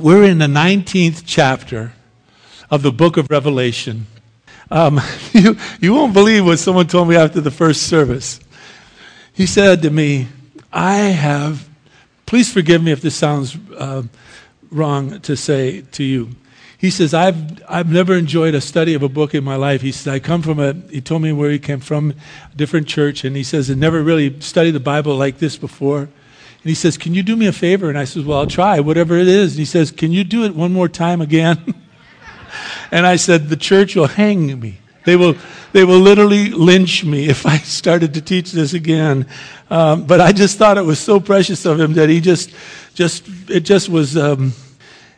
We're in the 19th chapter of the book of Revelation. Um, you, you won't believe what someone told me after the first service. He said to me, I have, please forgive me if this sounds uh, wrong to say to you. He says, I've, I've never enjoyed a study of a book in my life. He says, I come from a, he told me where he came from, a different church, and he says, I never really studied the Bible like this before. And he says, Can you do me a favor? And I says, Well, I'll try, whatever it is. And he says, Can you do it one more time again? and I said, The church will hang me. They will, they will literally lynch me if I started to teach this again. Um, but I just thought it was so precious of him that he just, just, it just was, um,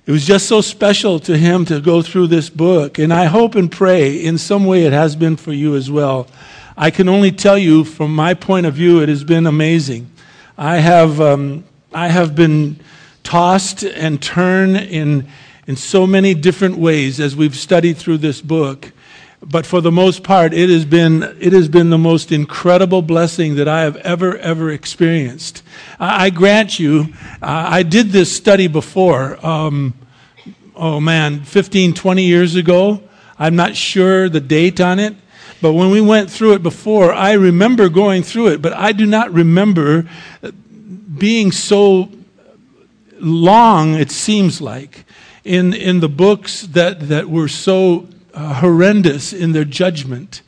it was just so special to him to go through this book. And I hope and pray in some way it has been for you as well. I can only tell you from my point of view, it has been amazing. I have, um, I have been tossed and turned in, in so many different ways as we've studied through this book. But for the most part, it has been, it has been the most incredible blessing that I have ever, ever experienced. I, grant you, I did this study before, um, oh man, 15, 20 years ago. I'm not sure the date on it. But when we went through it before, I remember going through it, but I do not remember being so long, it seems like, in, in the books that, that were so uh, horrendous in their judgment.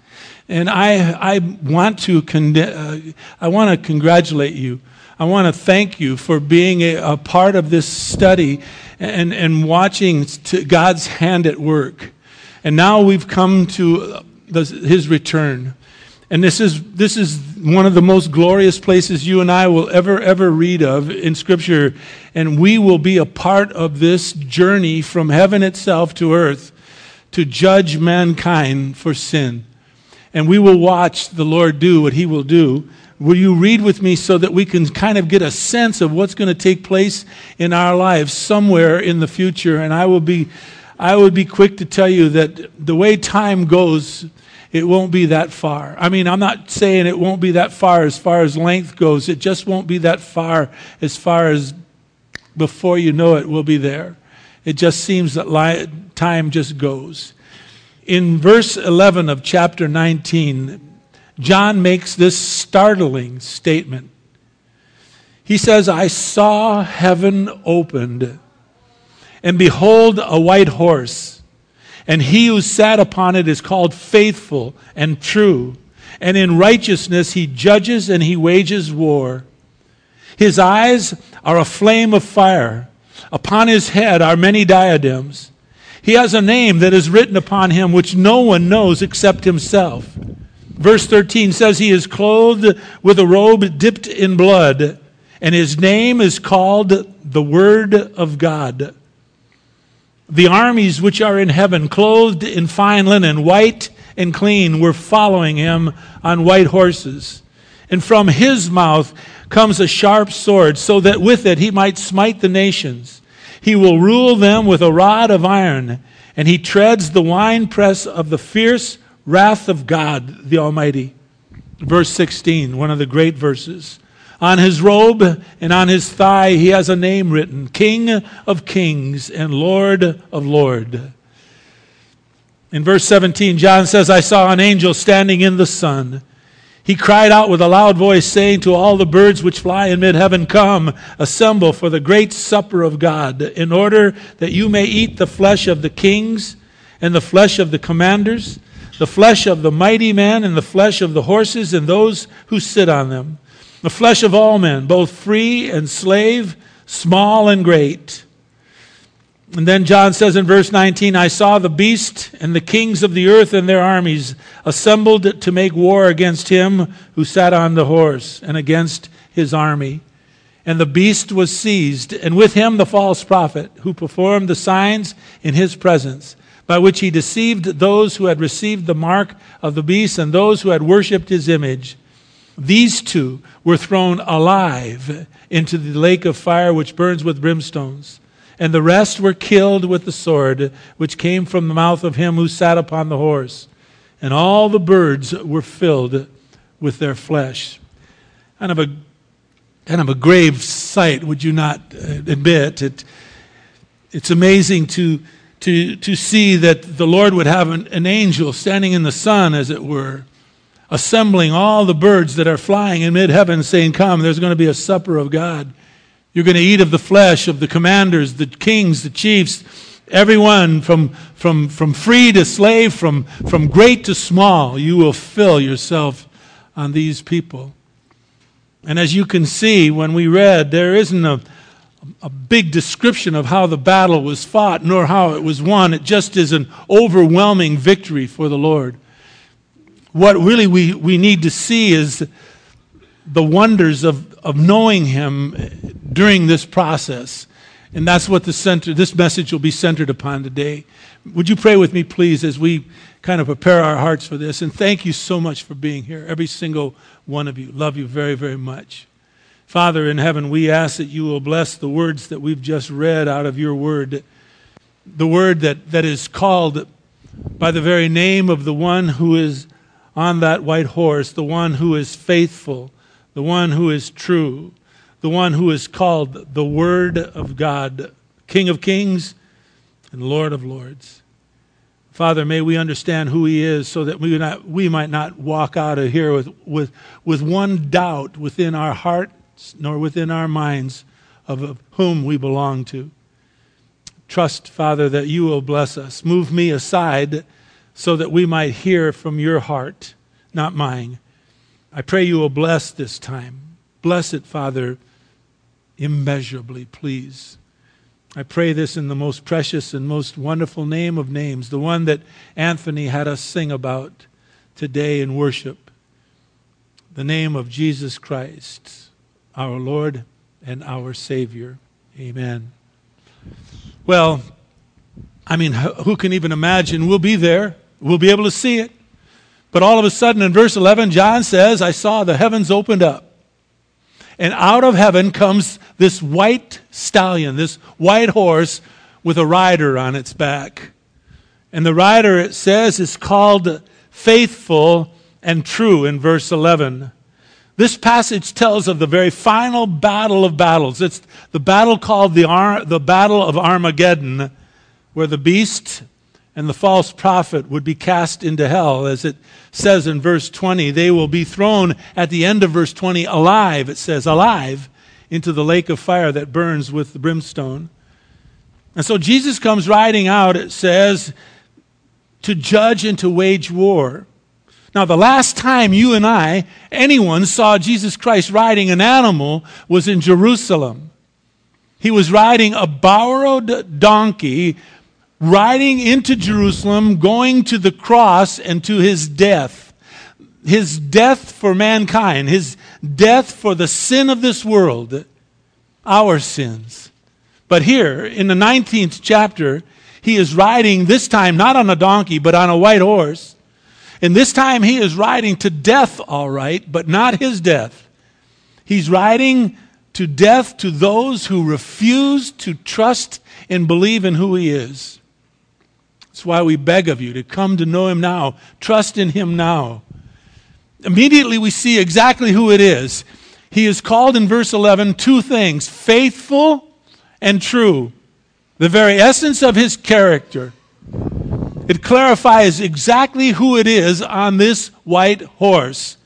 And I, I want to con- uh, I want to congratulate you. I want to thank you for being a, a part of this study and, and watching God's hand at work. And now we've come to his return. And this is, this is one of the most glorious places you and I will ever, ever read of in Scripture. And we will be a part of this journey from heaven itself to earth to judge mankind for sin. And we will watch the Lord do what he will do. Will you read with me so that we can kind of get a sense of what's going to take place in our lives somewhere in the future? And I will be, I would be quick to tell you that the way time goes, it won't be that far. I mean, I'm not saying it won't be that far as far as length goes. It just won't be that far as far as before you know it, we'll be there. It just seems that time just goes. In verse 11 of chapter 19, John makes this startling statement. He says, I saw heaven opened, and behold, a white horse and he who sat upon it is called faithful and true. And in righteousness he judges and he wages war. His eyes are a flame of fire. Upon his head are many diadems. He has a name that is written upon him which no one knows except himself. Verse 13 says he is clothed with a robe dipped in blood, and his name is called the Word of God. The armies which are in heaven, clothed in fine linen, white and clean, were following him on white horses. And from his mouth comes a sharp sword, so that with it he might smite the nations. He will rule them with a rod of iron, and he treads the winepress of the fierce wrath of God the Almighty. Verse 16, one of the great verses. On his robe and on his thigh, he has a name written King of Kings and Lord of Lords. In verse 17, John says, I saw an angel standing in the sun. He cried out with a loud voice, saying to all the birds which fly in mid heaven, Come, assemble for the great supper of God, in order that you may eat the flesh of the kings, and the flesh of the commanders, the flesh of the mighty men, and the flesh of the horses, and those who sit on them the flesh of all men, both free and slave, small and great. And then John says in verse 19, I saw the beast and the kings of the earth and their armies assembled to make war against him who sat on the horse and against his army. And the beast was seized, and with him the false prophet who performed the signs in his presence, by which he deceived those who had received the mark of the beast and those who had worshipped his image. These two were thrown alive into the lake of fire which burns with brimstones. And the rest were killed with the sword which came from the mouth of him who sat upon the horse. And all the birds were filled with their flesh. Kind of a, kind of a grave sight, would you not uh, admit? It, It's amazing to, to, to see that the Lord would have an, an angel standing in the sun, as it were, assembling all the birds that are flying in mid heaven, saying, Come, there's going to be a supper of God. You're going to eat of the flesh of the commanders, the kings, the chiefs, everyone from, from, from free to slave, from, from great to small. You will fill yourself on these people. And as you can see, when we read, there isn't a, a big description of how the battle was fought nor how it was won. It just is an overwhelming victory for the Lord. What really we, we need to see is the wonders of, of knowing Him during this process. And that's what the center, this message will be centered upon today. Would you pray with me, please, as we kind of prepare our hearts for this? And thank you so much for being here, every single one of you. Love you very, very much. Father in heaven, we ask that you will bless the words that we've just read out of your word, the word that, that is called by the very name of the one who is on that white horse, the one who is faithful, the one who is true, the one who is called the Word of God, King of kings and Lord of lords. Father, may we understand who He is so that we, not, we might not walk out of here with, with, with one doubt within our hearts nor within our minds of whom we belong to. Trust, Father, that you will bless us. Move me aside so that we might hear from your heart, not mine. I pray you will bless this time. Bless it, Father, immeasurably, please. I pray this in the most precious and most wonderful name of names, the one that Anthony had us sing about today in worship, the name of Jesus Christ our Lord and our Savior. Amen. Well, I mean, who can even imagine? We'll be there, we'll be able to see it. But all of a sudden, in verse 11, John says, I saw the heavens opened up. And out of heaven comes this white stallion, this white horse with a rider on its back. And the rider, it says, is called faithful and true in verse 11. This passage tells of the very final battle of battles. It's the battle called the, Ar- the Battle of Armageddon, where the beast and the false prophet would be cast into hell. As it says in verse 20, they will be thrown at the end of verse 20 alive, it says, alive, into the lake of fire that burns with the brimstone. And so Jesus comes riding out, it says, to judge and to wage war. Now, the last time you and I, anyone, saw Jesus Christ riding an animal was in Jerusalem. He was riding a borrowed donkey, riding into Jerusalem, going to the cross and to his death. His death for mankind, his death for the sin of this world, our sins. But here, in the 19th chapter, he is riding, this time not on a donkey, but on a white horse and this time he is riding to death, all right, but not his death. He's riding to death to those who refuse to trust and believe in who he is. That's why we beg of you to come to know him now, trust in him now. Immediately we see exactly who it is. He is called in verse 11 two things faithful and true. The very essence of his character. It clarifies exactly who it is on this white horse.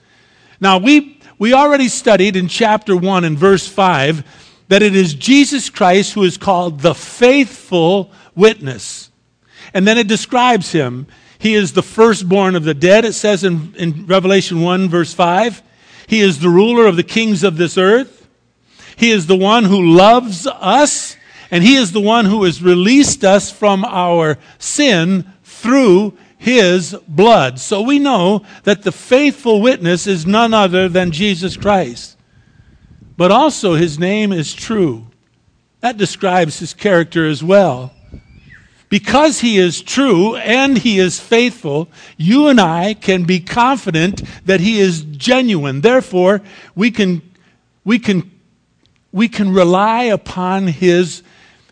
Now, we, we already studied in chapter 1 and verse 5 that it is Jesus Christ who is called the faithful witness. And then it describes him. He is the firstborn of the dead, it says in, in Revelation 1, verse 5. He is the ruler of the kings of this earth. He is the one who loves us, and He is the one who has released us from our sin through his blood. So we know that the faithful witness is none other than Jesus Christ. But also his name is true. That describes his character as well. Because he is true and he is faithful, you and I can be confident that he is genuine. Therefore, we can, we can, we can rely upon his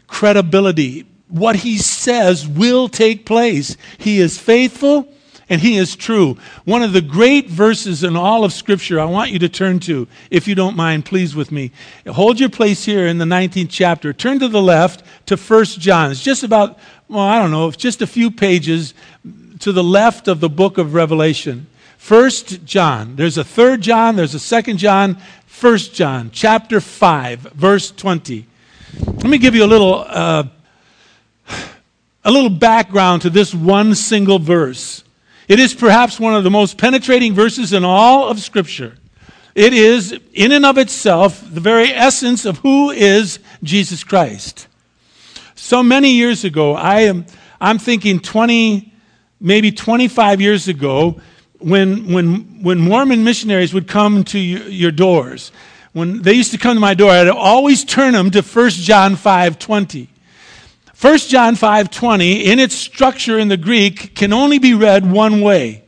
credibility what he says will take place. He is faithful and He is true. One of the great verses in all of Scripture I want you to turn to, if you don't mind, please with me. Hold your place here in the 19th chapter. Turn to the left to 1 John. It's just about, well, I don't know, it's just a few pages to the left of the book of Revelation. First John. There's a 3rd John, there's a 2nd John, first John, chapter 5, verse 20. Let me give you a little. Uh, a little background to this one single verse. It is perhaps one of the most penetrating verses in all of Scripture. It is, in and of itself, the very essence of who is Jesus Christ. So many years ago, I am, I'm thinking 20, maybe 25 years ago, when, when, when Mormon missionaries would come to your doors, when they used to come to my door, I'd always turn them to 1 John 5 20. 1 John 5:20 in its structure in the Greek can only be read one way.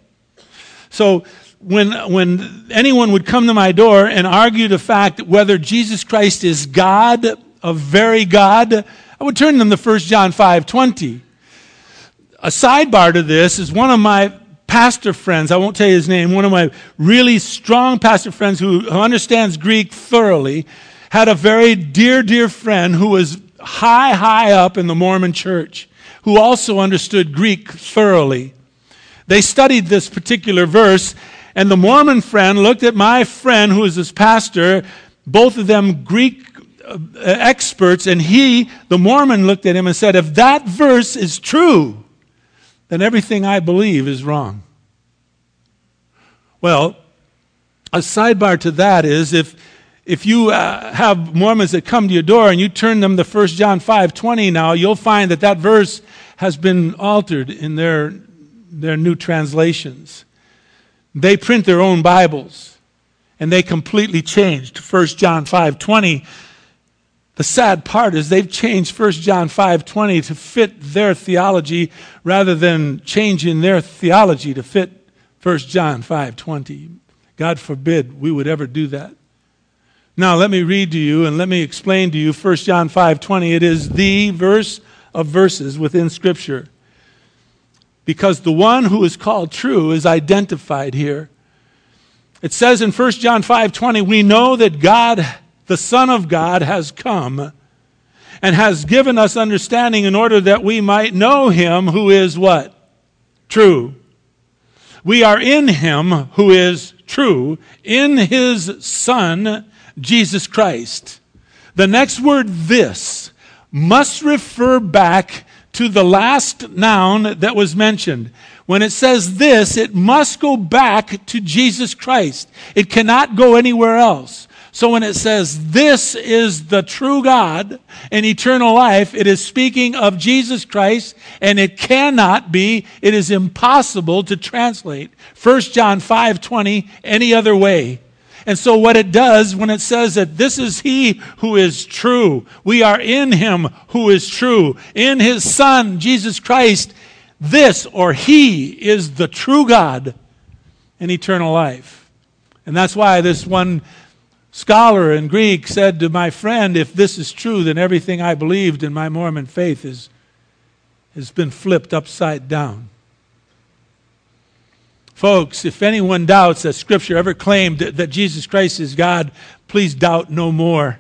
So when, when anyone would come to my door and argue the fact whether Jesus Christ is God, a very God, I would turn them to 1 John 5:20. A sidebar to this is one of my pastor friends, I won't tell you his name, one of my really strong pastor friends who, understands Greek thoroughly, had a very dear, dear friend who was high, high up in the Mormon church who also understood Greek thoroughly. They studied this particular verse, and the Mormon friend looked at my friend, who was his pastor, both of them Greek experts, and he, the Mormon, looked at him and said, If that verse is true, then everything I believe is wrong. Well, a sidebar to that is if if you uh, have Mormons that come to your door and you turn them to 1 John 5 20 now, you'll find that that verse has been altered in their, their new translations. They print their own Bibles and they completely changed 1 John 5 20. The sad part is they've changed 1 John 5:20 to fit their theology rather than changing their theology to fit 1 John 5:20. God forbid we would ever do that. Now, let me read to you and let me explain to you 1 John 5:20. It is the verse of verses within scripture. Because the one who is called true is identified here. It says in 1 John 5:20, we know that God, the Son of God has come and has given us understanding in order that we might know him who is what? True. We are in him who is true, in his Son Jesus Christ. The next word, this, must refer back to the last noun that was mentioned. When it says this, it must go back to Jesus Christ. It cannot go anywhere else. So when it says this is the true God and eternal life, it is speaking of Jesus Christ and it cannot be, it is impossible to translate 1 John 5:20 any other way. And so, what it does when it says that this is He who is true, we are in Him who is true, in His Son, Jesus Christ, this or He is the true God and eternal life. And that's why this one scholar in Greek said to my friend, If this is true, then everything I believed in my Mormon faith is, has been flipped upside down. Folks, if anyone doubts that Scripture ever claimed that Jesus Christ is God, please doubt no more.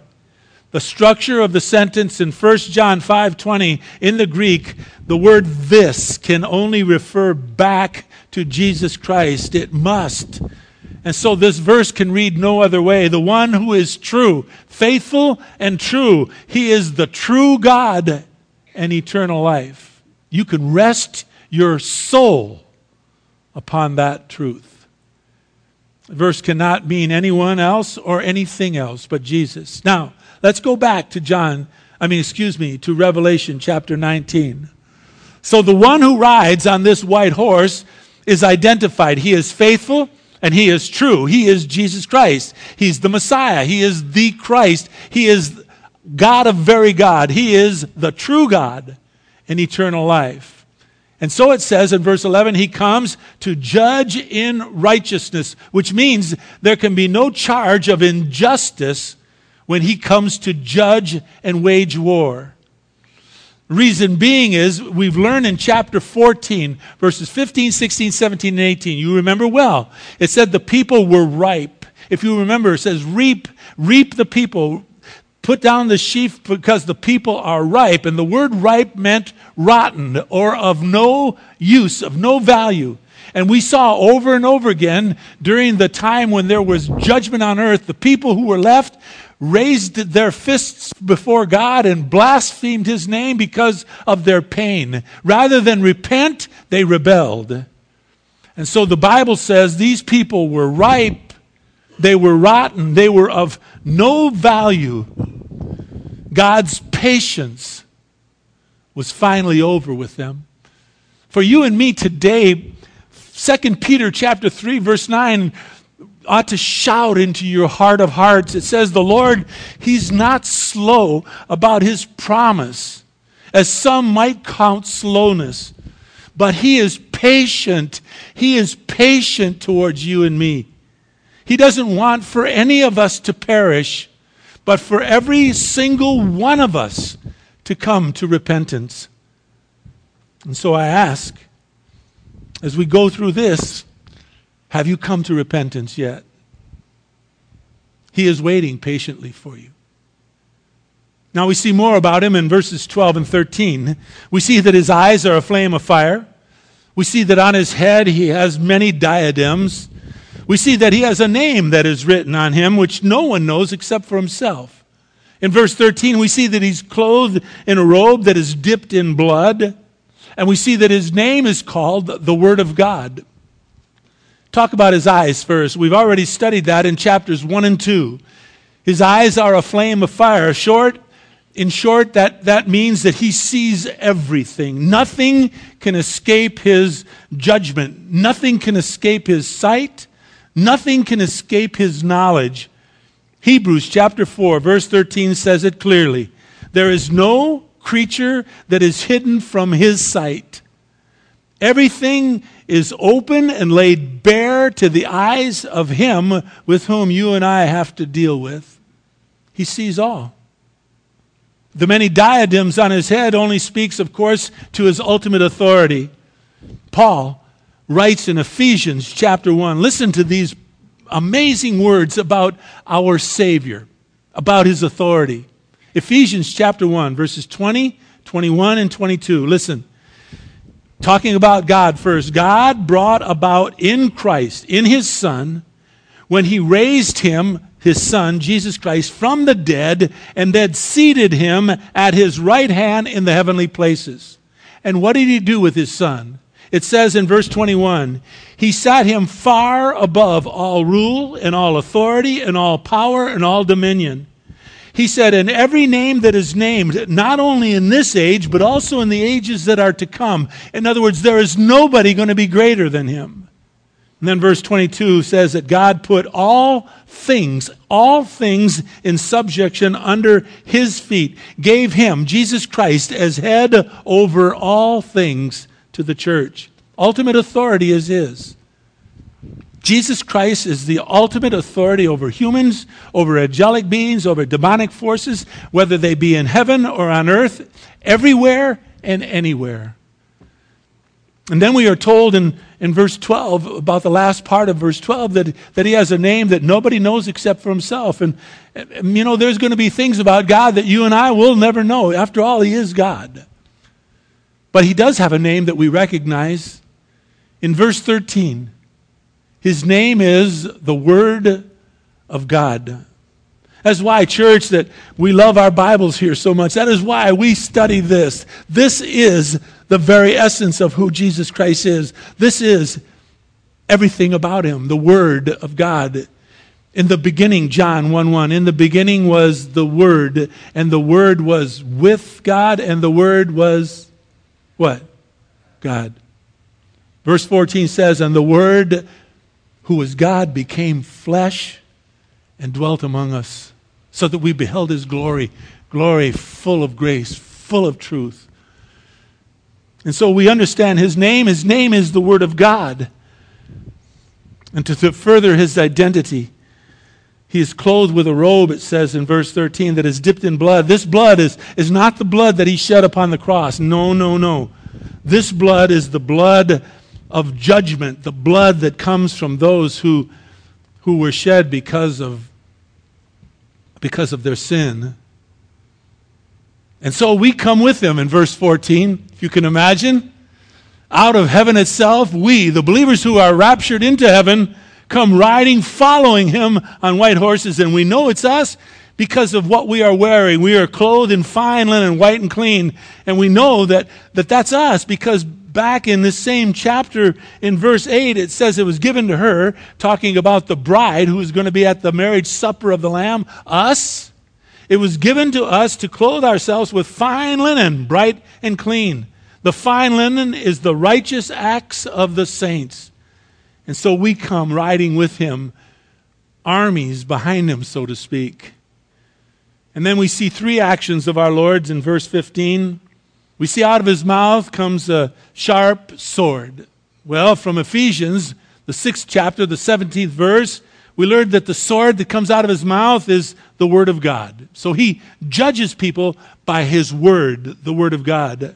The structure of the sentence in 1 John 5:20 in the Greek, the word this can only refer back to Jesus Christ. It must. And so this verse can read no other way. The one who is true, faithful and true, he is the true God and eternal life. You can rest your soul upon that truth. The verse cannot mean anyone else or anything else but Jesus. Now, let's go back to John, I mean, excuse me, to Revelation chapter 19. So the one who rides on this white horse is identified. He is faithful and he is true. He is Jesus Christ. He's the Messiah. He is the Christ. He is God of very God. He is the true God in eternal life. And so it says in verse 11, he comes to judge in righteousness, which means there can be no charge of injustice when he comes to judge and wage war. Reason being is we've learned in chapter 14, verses 15, 16, 17, and 18. You remember well. It said the people were ripe. If you remember, it says, reap, reap the people, put down the sheaf because the people are ripe. And the word ripe meant rotten or of no use, of no value. And we saw over and over again during the time when there was judgment on earth, the people who were left raised their fists before God and blasphemed his name because of their pain. Rather than repent, they rebelled. And so the Bible says these people were ripe, they were rotten, they were of no value. God's patience was finally over with them. For you and me today, 2 Peter chapter 3 verse 9 ought to shout into your heart of hearts. It says, The Lord, He's not slow about His promise, as some might count slowness, but He is patient. He is patient towards you and me. He doesn't want for any of us to perish, but for every single one of us to come to repentance. And so I ask, as we go through this, have you come to repentance yet? He is waiting patiently for you. Now we see more about him in verses 12 and 13. We see that his eyes are a flame of fire. We see that on his head he has many diadems. We see that he has a name that is written on him which no one knows except for himself. In verse 13, we see that he's clothed in a robe that is dipped in blood. And we see that his name is called the Word of God. Talk about his eyes first. We've already studied that in chapters 1 and 2. His eyes are a flame of fire. Short, in short, that, that means that he sees everything. Nothing can escape his judgment. Nothing can escape his sight. Nothing can escape his knowledge. Hebrews chapter 4, verse 13 says it clearly. There is no creature that is hidden from his sight. Everything is open and laid bare to the eyes of Him with whom you and I have to deal with. He sees all. The many diadems on his head only speaks, of course, to his ultimate authority. Paul writes in Ephesians chapter 1 listen to these amazing words about our Savior, about his authority. Ephesians chapter 1, verses 20, 21, and 22. Listen. Talking about God first. God brought about in Christ, in his Son, when he raised him, his Son, Jesus Christ, from the dead and then seated him at his right hand in the heavenly places. And what did he do with his Son? It says in verse 21 He sat him far above all rule and all authority and all power and all dominion he said, And every name that is named, not only in this age, but also in the ages that are to come. In other words, there is nobody going to be greater than him. And then verse 22 says that God put all things, all things in subjection under his feet, gave him, Jesus Christ, as head over all things to the church. Ultimate authority is his. Jesus Christ is the ultimate authority over humans, over angelic beings, over demonic forces, whether they be in heaven or on earth, everywhere and anywhere. And then we are told in, in verse 12, about the last part of verse 12, that, that he has a name that nobody knows except for himself. And, and you know, there's going to be things about God that you and I will never know. After all, he is God. But he does have a name that we recognize. In verse 13, his name is the Word of God. That's why, church, that we love our Bibles here so much. That is why we study this. This is the very essence of who Jesus Christ is. This is everything about him, the Word of God. In the beginning, John 1 1, in the beginning was the Word, and the Word was with God, and the Word was what? God. Verse 14 says, And the Word who was God, became flesh and dwelt among us, so that we beheld his glory, glory full of grace, full of truth. And so we understand his name. His name is the Word of God. And to, to further his identity, He is clothed with a robe, it says in verse 13, that is dipped in blood. This blood is, is not the blood that he shed upon the cross. No, no, no. This blood is the blood of judgment, the blood that comes from those who, who were shed because of, because of their sin. And so we come with him in verse 14, if you can imagine. Out of heaven itself, we, the believers who are raptured into heaven, come riding, following him on white horses. And we know it's us because of what we are wearing. We are clothed in fine linen, white and clean. And we know that, that that's us because back in this same chapter in verse 8, it says it was given to her, talking about the bride who is going to be at the marriage supper of the Lamb, us. It was given to us to clothe ourselves with fine linen, bright and clean. The fine linen is the righteous acts of the saints. And so we come riding with him, armies behind him, so to speak. And then we see three actions of our Lord's in verse 15. We see out of his mouth comes a sharp sword. Well, from Ephesians, the sixth chapter, the 17th verse, we learned that the sword that comes out of his mouth is the Word of God. So he judges people by his Word, the Word of God.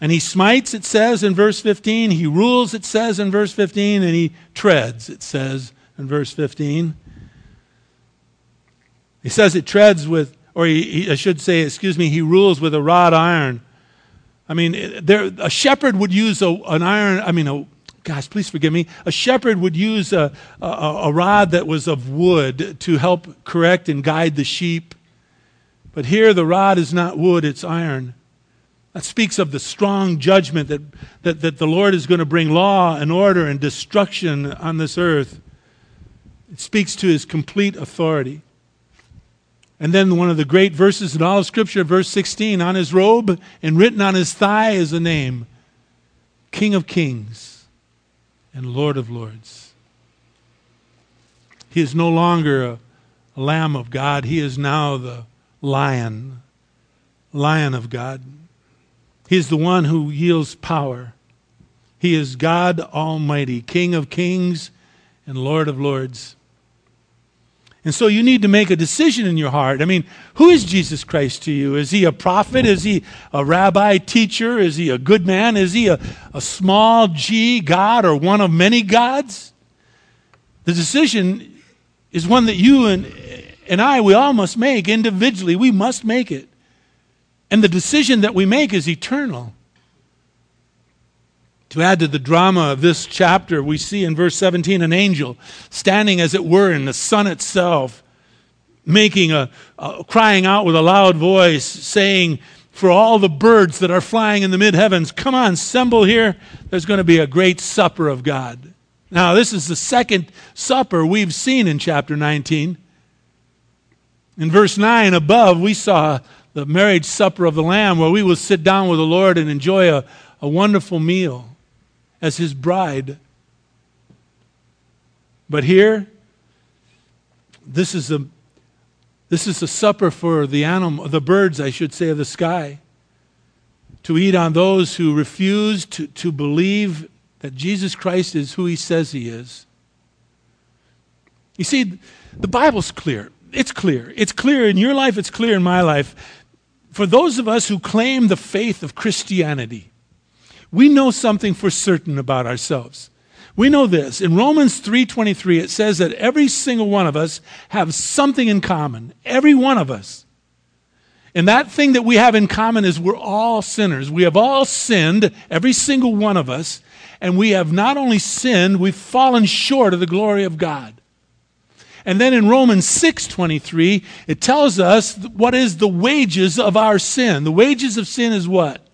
And he smites, it says in verse 15. He rules, it says in verse 15. And he treads, it says in verse 15. He says it treads with, or he, he, I should say, excuse me, he rules with a rod iron. I mean, there, a shepherd would use a, an iron, I mean, a, gosh, please forgive me. A shepherd would use a, a, a rod that was of wood to help correct and guide the sheep. But here the rod is not wood, it's iron. That speaks of the strong judgment that, that, that the Lord is going to bring law and order and destruction on this earth. It speaks to his complete authority. And then one of the great verses in all of Scripture, verse 16 on his robe and written on his thigh is a name King of Kings and Lord of Lords. He is no longer a, a Lamb of God, he is now the Lion, Lion of God. He is the one who yields power. He is God Almighty, King of kings and Lord of lords. And so you need to make a decision in your heart. I mean, who is Jesus Christ to you? Is he a prophet? Is he a rabbi teacher? Is he a good man? Is he a, a small g God or one of many gods? The decision is one that you and, and I, we all must make individually. We must make it. And the decision that we make is eternal. To add to the drama of this chapter, we see in verse 17 an angel standing, as it were, in the sun itself, making a, a crying out with a loud voice, saying, For all the birds that are flying in the mid heavens, come on, assemble here. There's going to be a great supper of God. Now, this is the second supper we've seen in chapter 19. In verse 9 above, we saw the marriage supper of the Lamb, where we will sit down with the Lord and enjoy a, a wonderful meal as his bride. But here, this is a this is a supper for the animal, the birds, I should say, of the sky, to eat on those who refuse to, to believe that Jesus Christ is who he says he is. You see, the Bible's clear. It's clear. It's clear in your life, it's clear in my life for those of us who claim the faith of Christianity, we know something for certain about ourselves. We know this. In Romans 3:23 it says that every single one of us have something in common. Every one of us. And that thing that we have in common is we're all sinners. We have all sinned, every single one of us, and we have not only sinned, we've fallen short of the glory of God. And then in Romans 6:23, it tells us what is the wages of our sin. The wages of sin is what?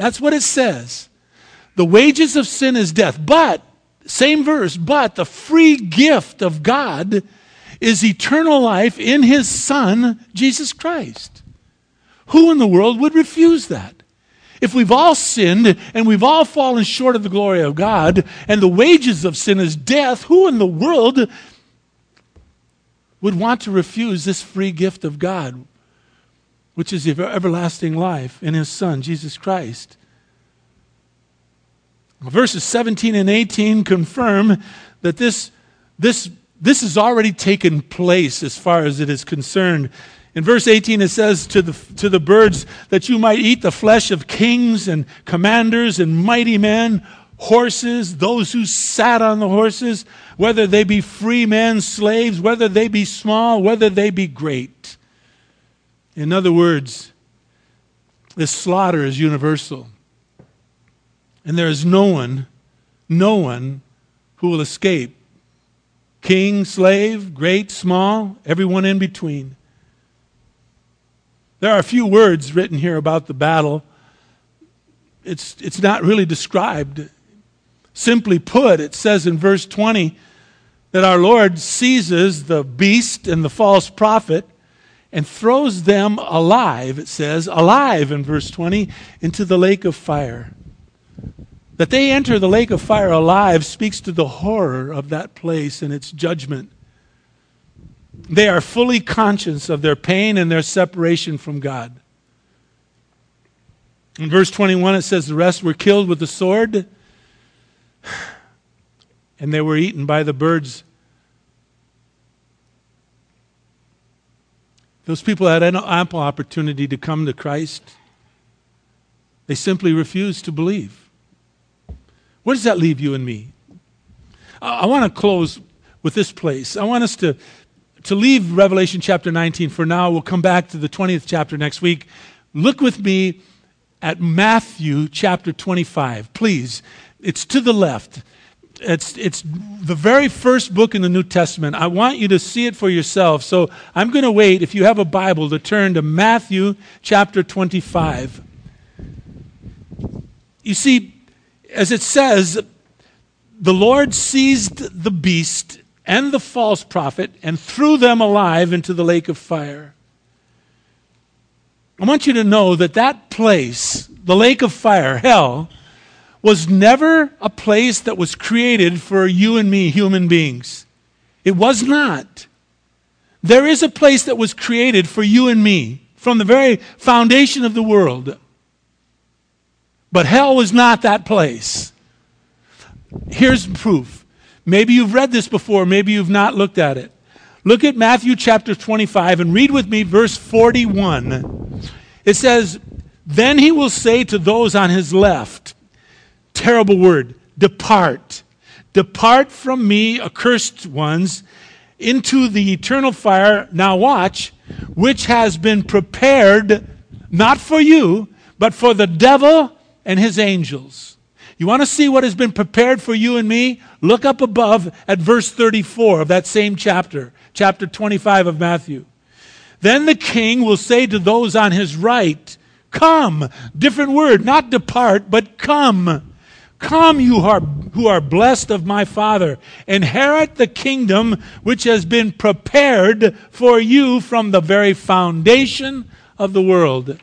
That's what it says. The wages of sin is death. But same verse, but the free gift of God is eternal life in his son Jesus Christ. Who in the world would refuse that? If we've all sinned and we've all fallen short of the glory of God, and the wages of sin is death, who in the world would want to refuse this free gift of God, which is the everlasting life in His Son, Jesus Christ. Verses 17 and 18 confirm that this, this this has already taken place as far as it is concerned. In verse 18, it says to the, to the birds that you might eat the flesh of kings and commanders and mighty men, horses, those who sat on the horses, whether they be free men, slaves, whether they be small, whether they be great. In other words, this slaughter is universal. And there is no one, no one who will escape. King, slave, great, small, everyone in between. There are a few words written here about the battle. It's, it's not really described. Simply put, it says in verse 20 that our Lord seizes the beast and the false prophet and throws them alive, it says, alive in verse 20, into the lake of fire. That they enter the lake of fire alive speaks to the horror of that place and its judgment. They are fully conscious of their pain and their separation from God. In verse 21, it says, The rest were killed with the sword, and they were eaten by the birds Those people had ample opportunity to come to Christ. They simply refused to believe. Where does that leave you and me? I, want to close with this place. I want us to, to leave Revelation chapter 19 for now. We'll come back to the 20th chapter next week. Look with me at Matthew chapter 25. Please, it's to the left. It's, it's the very first book in the New Testament. I want you to see it for yourself. So I'm going to wait, if you have a Bible, to turn to Matthew chapter 25. You see, as it says, the Lord seized the beast and the false prophet and threw them alive into the lake of fire. I want you to know that that place, the lake of fire, hell, was never a place that was created for you and me, human beings. It was not. There is a place that was created for you and me from the very foundation of the world. But hell was not that place. Here's proof. Maybe you've read this before, maybe you've not looked at it. Look at Matthew chapter 25 and read with me verse 41. It says, Then he will say to those on his left, terrible word depart. Depart from me, accursed ones, into the eternal fire. Now, watch, which has been prepared not for you, but for the devil and his angels. You want to see what has been prepared for you and me? Look up above at verse 34 of that same chapter, chapter 25 of Matthew. Then the king will say to those on his right, Come. Different word, not depart, but come. Come, you who are blessed of my Father, inherit the kingdom which has been prepared for you from the very foundation of the world.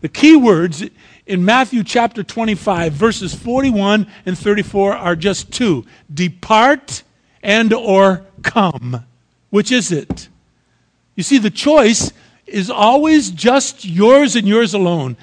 The key words in Matthew chapter 25, verses 41 and 34 are just two depart and or come. Which is it? You see, the choice is always just yours and yours alone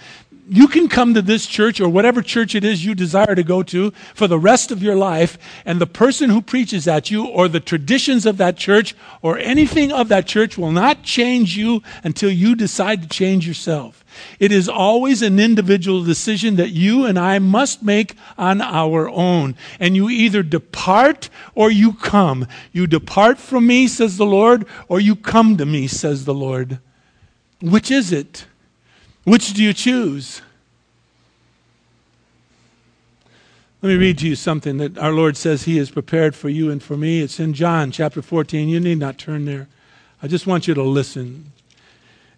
you can come to this church or whatever church it is you desire to go to for the rest of your life, and the person who preaches at you or the traditions of that church or anything of that church will not change you until you decide to change yourself. It is always an individual decision that you and I must make on our own. And you either depart or you come. You depart from me, says the Lord, or you come to me, says the Lord. Which is it? Which do you choose? Let me read to you something that our Lord says He has prepared for you and for me. It's in John chapter 14. You need not turn there. I just want you to listen.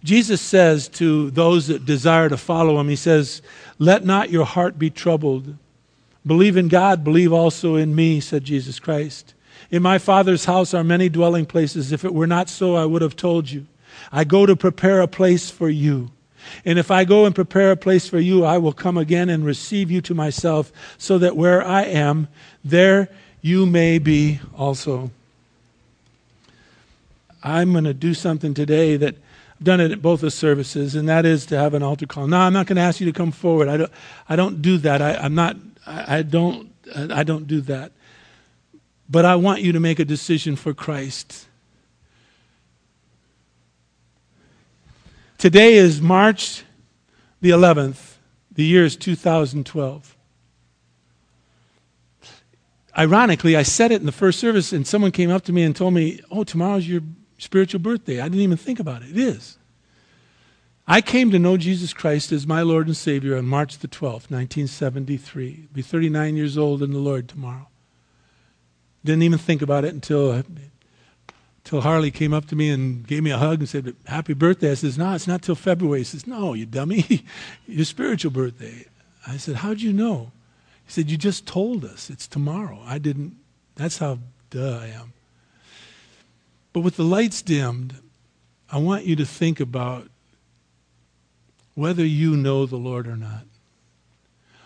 Jesus says to those that desire to follow Him, He says, Let not your heart be troubled. Believe in God, believe also in me, said Jesus Christ. In my Father's house are many dwelling places. If it were not so, I would have told you. I go to prepare a place for you. And if I go and prepare a place for you, I will come again and receive you to myself, so that where I am, there you may be also. I'm going to do something today that I've done it at both the services, and that is to have an altar call. No, I'm not going to ask you to come forward. I don't, I don't do that. I, am not, I, I don't, I don't do that. But I want you to make a decision for Christ. Today is March the 11th. The year is 2012. Ironically, I said it in the first service, and someone came up to me and told me, Oh, tomorrow's your spiritual birthday. I didn't even think about it. It is. I came to know Jesus Christ as my Lord and Savior on March the 12th, 1973. I'll be 39 years old in the Lord tomorrow. Didn't even think about it until, until Harley came up to me and gave me a hug and said, Happy birthday. I says, No, it's not till February. He says, No, you dummy. Your spiritual birthday. I said, How'd you know? He said, You just told us it's tomorrow. I didn't. That's how duh I am. But with the lights dimmed, I want you to think about whether you know the Lord or not.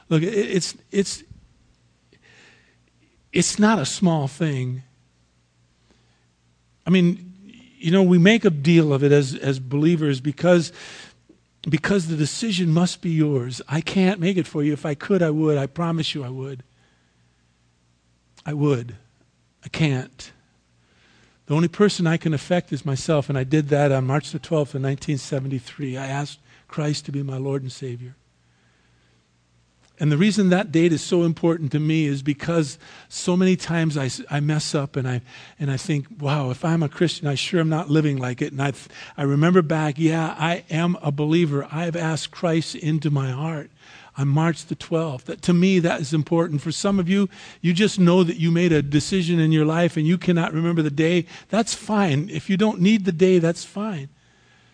Look, it's, it's, it's not a small thing. I mean, you know, we make a deal of it as, as believers because, because the decision must be yours. I can't make it for you. If I could, I would. I promise you I would. I would. I can't. The only person I can affect is myself, and I did that on March the 12th of 1973. I asked Christ to be my Lord and Savior. And the reason that date is so important to me is because so many times I, I mess up and I, and I think, wow, if I'm a Christian, I sure am not living like it. And I, I remember back, yeah, I am a believer. I've asked Christ into my heart on March the 12th. That, to me, that is important. For some of you, you just know that you made a decision in your life and you cannot remember the day. That's fine. If you don't need the day, that's fine.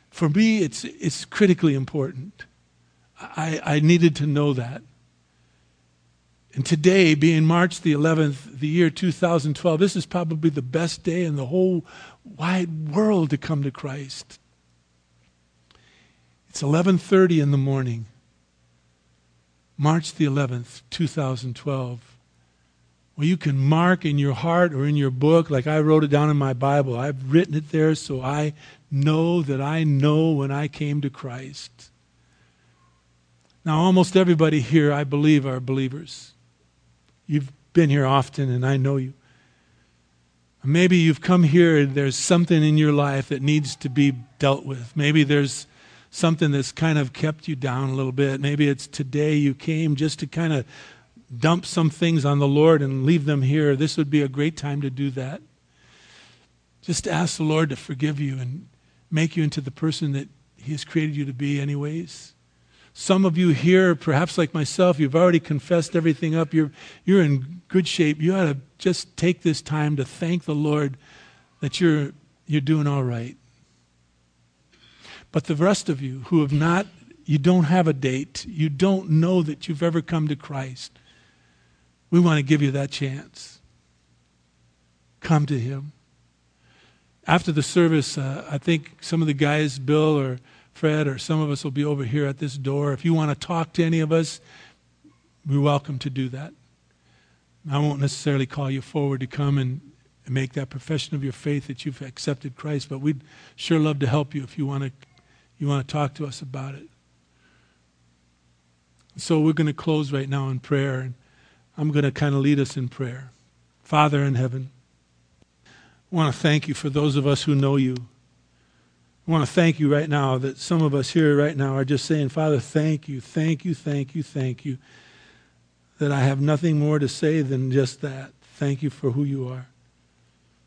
For me, it's, it's critically important. I, I needed to know that. And today, being March the 11th, the year 2012, this is probably the best day in the whole wide world to come to Christ. It's 11:30 in the morning. March the 11th, 2012. Well, you can mark in your heart or in your book, like I wrote it down in my Bible. I've written it there so I know that I know when I came to Christ. Now, almost everybody here, I believe, are believers. You've been here often, and I know you. Maybe you've come here and there's something in your life that needs to be dealt with. Maybe there's something that's kind of kept you down a little bit. Maybe it's today you came just to kind of dump some things on the Lord and leave them here. This would be a great time to do that. Just ask the Lord to forgive you and make you into the person that He has created you to be, anyways. Some of you here, perhaps like myself, you've already confessed everything up. You're, you're in good shape. You ought to just take this time to thank the Lord that you're, you're doing all right. But the rest of you who have not, you don't have a date, you don't know that you've ever come to Christ, we want to give you that chance. Come to Him after the service, uh, I think some of the guys, Bill or Fred, or some of us will be over here at this door. If you want to talk to any of us, we're welcome to do that. I won't necessarily call you forward to come and, make that profession of your faith that you've accepted Christ, but we'd sure love to help you if you want to, you want to talk to us about it. So we're going to close right now in prayer, and I'm going to kind of lead us in prayer. Father in heaven, I want to thank you for those of us who know you. I want to thank you right now that some of us here right now are just saying, Father, thank you, thank you, thank you, thank you. That I have nothing more to say than just that. Thank you for who you are.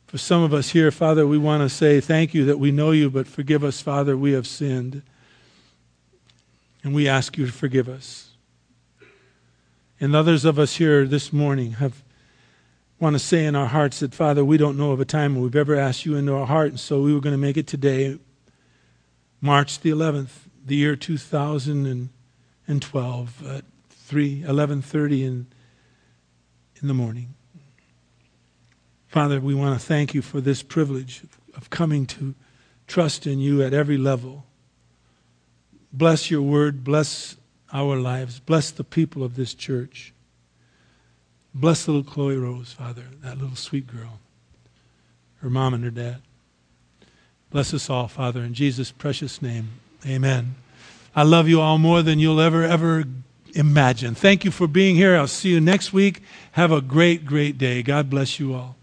For some of us here, Father, we want to say thank you that we know you, but forgive us, Father, we have sinned. And we ask you to forgive us. And others of us here this morning have want to say in our hearts that, Father, we don't know of a time when we've ever asked you into our heart, and so we were going to make it today, March the 11th, the year 2012, at 3, 11.30 in, in the morning. Father, we want to thank you for this privilege of coming to trust in you at every level. Bless your word. Bless our lives. Bless the people of this church. Bless little Chloe Rose, Father, that little sweet girl, her mom and her dad. Bless us all, Father, in Jesus' precious name. Amen. I love you all more than you'll ever, ever imagine. Thank you for being here. I'll see you next week. Have a great, great day. God bless you all.